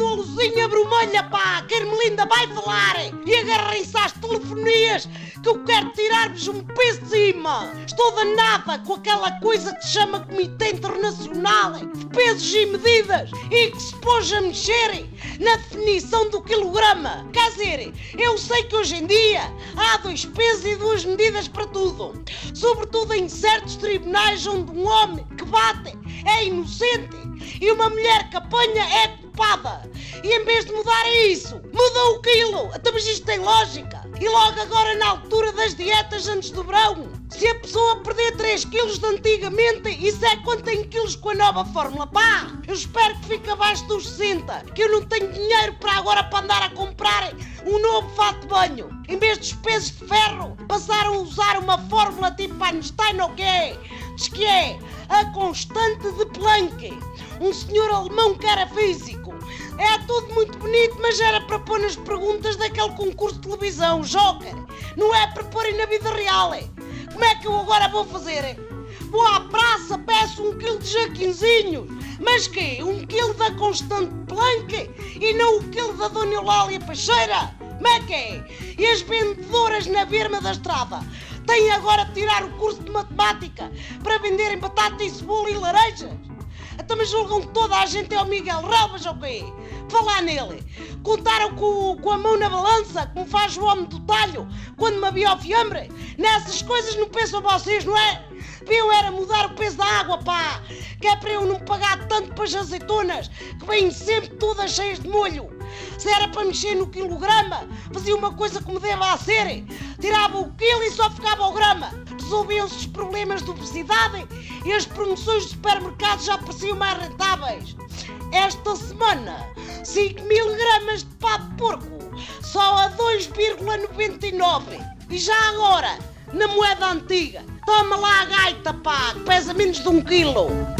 Dolozinha vermelha, pá! Carmelinda, vai falar! E agarrem-se às telefonias que eu quero tirar-vos um peso de cima! Estou danada com aquela coisa que se chama Comitê Internacional de Pesos e Medidas e que se pôs a mexer na definição do quilograma. Quer dizer, eu sei que hoje em dia há dois pesos e duas medidas para tudo, sobretudo em certos tribunais onde um homem que bate é inocente e uma mulher que apanha é e em vez de mudar isso, mudou o quilo. Até mas isto tem lógica. E logo agora na altura das dietas antes do verão. Se a pessoa perder 3 quilos de antigamente, isso é quanto em quilos com a nova fórmula. Pá, eu espero que fique abaixo dos 60, que eu não tenho dinheiro para agora para andar a comprar um novo fato de banho. Em vez dos pesos de ferro, passaram a usar uma fórmula tipo Einstein ou quê? Diz que é a constante de Planck. Um senhor alemão que era físico. Mas era para pôr nas perguntas daquele concurso de televisão, Joker. Não é para pôr na vida real. É. Como é que eu agora vou fazer? Vou à praça, peço um quilo de jaquinzinhos. Mas que? Um quilo da Constante Planck e não o quilo da Dona Eulália Peixeira? Como é que é? E as vendedoras na berma da estrada têm agora de tirar o curso de matemática para venderem batata e cebola e laranjas? Então me julgam toda a gente é o Miguel Rabas ou quê? Falar nele. Contaram com, com, a mão na balança, como faz o homem do talho, quando me havia o fiambre. Nessas coisas não pensam vocês, não é? Eu era mudar o peso da água, pá! Que é para eu não pagar tanto para as azeitonas, que vêm sempre todas cheias de molho. Se era para mexer no quilograma, fazia uma coisa como deve a ser. Tirava o quilo e só ficava o grama. Resolviam-se os problemas de obesidade e as promoções de supermercados já pareciam mais rentáveis. Esta semana, 5 mil gramas de pá de porco, só a 2,99. E já agora, na moeda antiga, toma lá a gaita, pá, que pesa menos de um quilo.